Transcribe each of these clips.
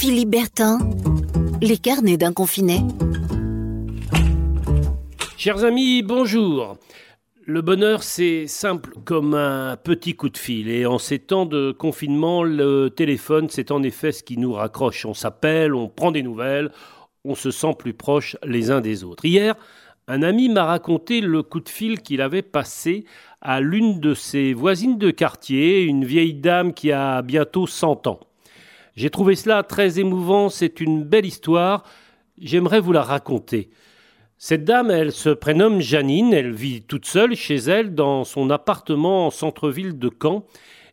Philippe Bertin, les carnets d'un confiné. Chers amis, bonjour. Le bonheur, c'est simple comme un petit coup de fil. Et en ces temps de confinement, le téléphone, c'est en effet ce qui nous raccroche. On s'appelle, on prend des nouvelles, on se sent plus proches les uns des autres. Hier, un ami m'a raconté le coup de fil qu'il avait passé à l'une de ses voisines de quartier, une vieille dame qui a bientôt 100 ans. J'ai trouvé cela très émouvant, c'est une belle histoire, j'aimerais vous la raconter. Cette dame, elle se prénomme Janine, elle vit toute seule chez elle dans son appartement en centre-ville de Caen,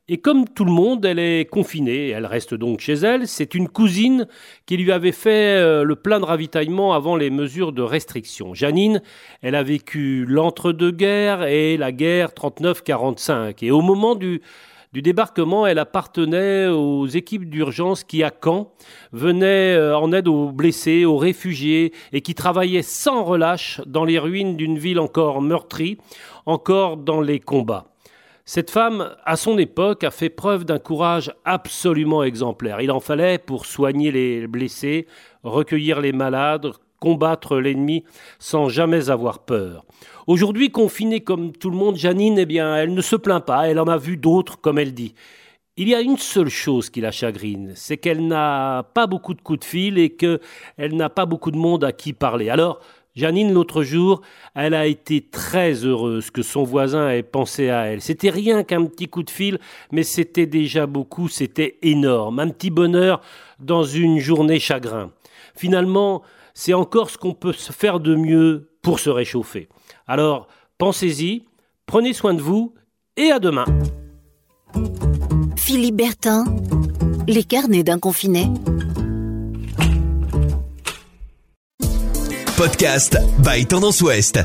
et comme tout le monde, elle est confinée, elle reste donc chez elle. C'est une cousine qui lui avait fait euh, le plein de ravitaillement avant les mesures de restriction. Janine, elle a vécu l'entre-deux-guerres et la guerre 39-45. Et au moment du, du débarquement, elle appartenait aux équipes d'urgence qui, à Caen, venaient euh, en aide aux blessés, aux réfugiés, et qui travaillaient sans relâche dans les ruines d'une ville encore meurtrie, encore dans les combats. Cette femme, à son époque, a fait preuve d'un courage absolument exemplaire. Il en fallait pour soigner les blessés, recueillir les malades, combattre l'ennemi sans jamais avoir peur. Aujourd'hui, confinée comme tout le monde, Janine, eh bien, elle ne se plaint pas, elle en a vu d'autres, comme elle dit. Il y a une seule chose qui la chagrine, c'est qu'elle n'a pas beaucoup de coups de fil et qu'elle n'a pas beaucoup de monde à qui parler. Alors, Janine, l'autre jour, elle a été très heureuse que son voisin ait pensé à elle. C'était rien qu'un petit coup de fil, mais c'était déjà beaucoup, c'était énorme. Un petit bonheur dans une journée chagrin. Finalement, c'est encore ce qu'on peut se faire de mieux pour se réchauffer. Alors, pensez-y, prenez soin de vous et à demain. Philippe Bertin, les carnets d'un confiné. Podcast by Tendance Ouest.